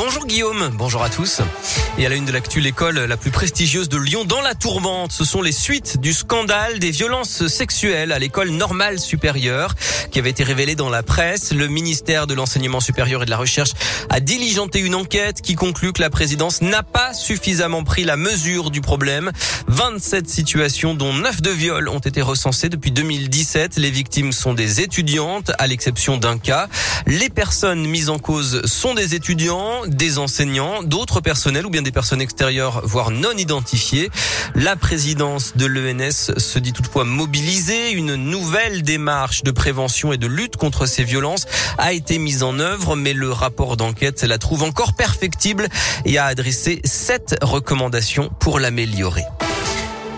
Bonjour Guillaume, bonjour à tous. Et à la une de l'actu, l'école la plus prestigieuse de Lyon dans la tourmente. Ce sont les suites du scandale des violences sexuelles à l'école normale supérieure qui avait été révélé dans la presse. Le ministère de l'enseignement supérieur et de la recherche a diligenté une enquête qui conclut que la présidence n'a pas suffisamment pris la mesure du problème. 27 situations dont 9 de viols ont été recensées depuis 2017. Les victimes sont des étudiantes à l'exception d'un cas. Les personnes mises en cause sont des étudiants, des enseignants, d'autres personnels ou bien des personnes extérieures, voire non identifiées. La présidence de l'ENS se dit toutefois mobilisée. Une nouvelle démarche de prévention et de lutte contre ces violences a été mise en œuvre, mais le rapport d'enquête la trouve encore perfectible et a adressé sept recommandations pour l'améliorer.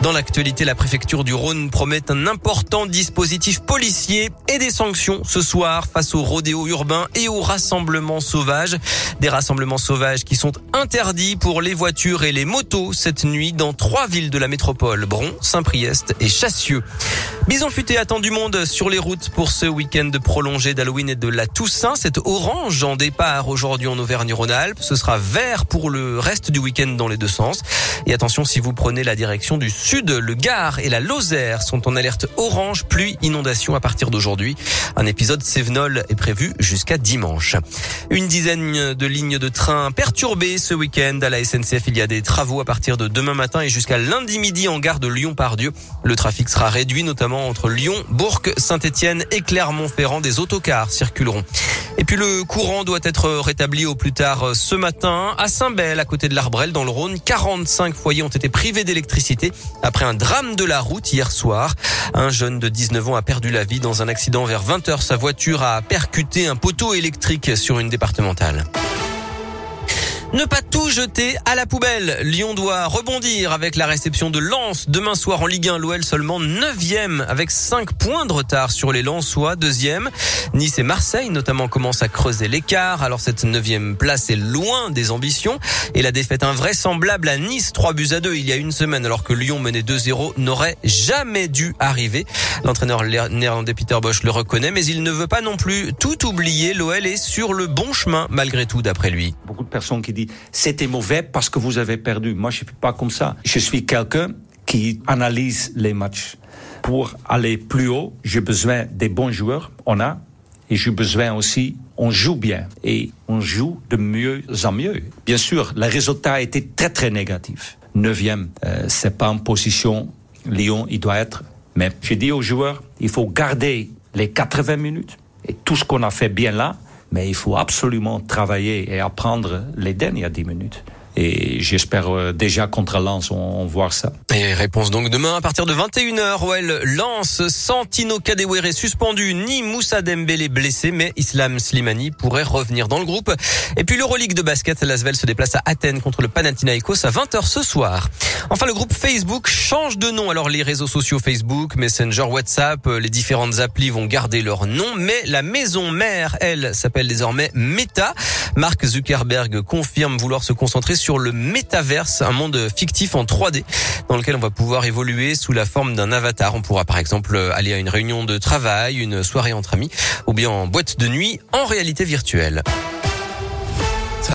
Dans l'actualité, la préfecture du Rhône promet un important dispositif policier et des sanctions ce soir face aux rodéos urbains et aux rassemblements sauvages. Des rassemblements sauvages qui sont interdits pour les voitures et les motos cette nuit dans trois villes de la métropole, Bron, Saint-Priest et Chassieux. Bison futé attend du monde sur les routes pour ce week-end prolongé d'Halloween et de la Toussaint. C'est orange en départ aujourd'hui en Auvergne-Rhône-Alpes. Ce sera vert pour le reste du week-end dans les deux sens. Et attention si vous prenez la direction du sud le Gard et la Lozère sont en alerte orange pluie inondation à partir d'aujourd'hui. Un épisode Sévenol est prévu jusqu'à dimanche. Une dizaine de lignes de train perturbées ce week-end à la SNCF. Il y a des travaux à partir de demain matin et jusqu'à lundi midi en gare de Lyon-Pardieu. Le trafic sera réduit notamment entre Lyon, Bourg, Saint-Etienne et Clermont-Ferrand. Des autocars circuleront. Et puis le courant doit être rétabli au plus tard ce matin à Saint-Bel, à côté de l'Arbrel, dans le Rhône. 45 foyers ont été privés d'électricité après un drame de la route hier soir. Un jeune de 19 ans a perdu la vie dans un accident vers 20 h Sa voiture a percuté un poteau électrique sur une départementale. Ne pas tout jeter à la poubelle. Lyon doit rebondir avec la réception de Lens demain soir en Ligue 1. L'OL seulement 9e avec 5 points de retard sur les Lensois, deuxième. Nice et Marseille notamment commencent à creuser l'écart. Alors cette 9e place est loin des ambitions et la défaite invraisemblable à Nice 3 buts à 2 il y a une semaine alors que Lyon menait 2-0 n'aurait jamais dû arriver. L'entraîneur néerlandais Peter Bosch le reconnaît mais il ne veut pas non plus tout oublier. L'OL est sur le bon chemin malgré tout d'après lui. Beaucoup de personnes qui c'était mauvais parce que vous avez perdu. Moi, je suis pas comme ça. Je suis quelqu'un qui analyse les matchs. Pour aller plus haut, j'ai besoin des bons joueurs. On a. Et j'ai besoin aussi, on joue bien. Et on joue de mieux en mieux. Bien sûr, le résultat a été très, très négatif. Neuvième, euh, c'est pas en position. Lyon, il doit être. Mais j'ai dit aux joueurs, il faut garder les 80 minutes. Et tout ce qu'on a fait bien là, mais il faut absolument travailler et apprendre les dernières dix minutes. Et j'espère euh, déjà contre Lens, on, on voit ça. Et réponse donc demain à partir de 21h. OL Lens, Santino Kadewere suspendu, ni Moussa Dembélé blessé, mais Islam Slimani pourrait revenir dans le groupe. Et puis l'Euroleague de basket, Lasvel se déplace à Athènes contre le Panathinaikos à 20h ce soir. Enfin, le groupe Facebook change de nom. Alors les réseaux sociaux Facebook, Messenger, WhatsApp, euh, les différentes applis vont garder leur nom, mais la maison mère, elle, s'appelle désormais Meta. Mark Zuckerberg confirme vouloir se concentrer sur le métaverse, un monde fictif en 3D dans lequel on va pouvoir évoluer sous la forme d'un avatar. On pourra par exemple aller à une réunion de travail, une soirée entre amis ou bien en boîte de nuit en réalité virtuelle.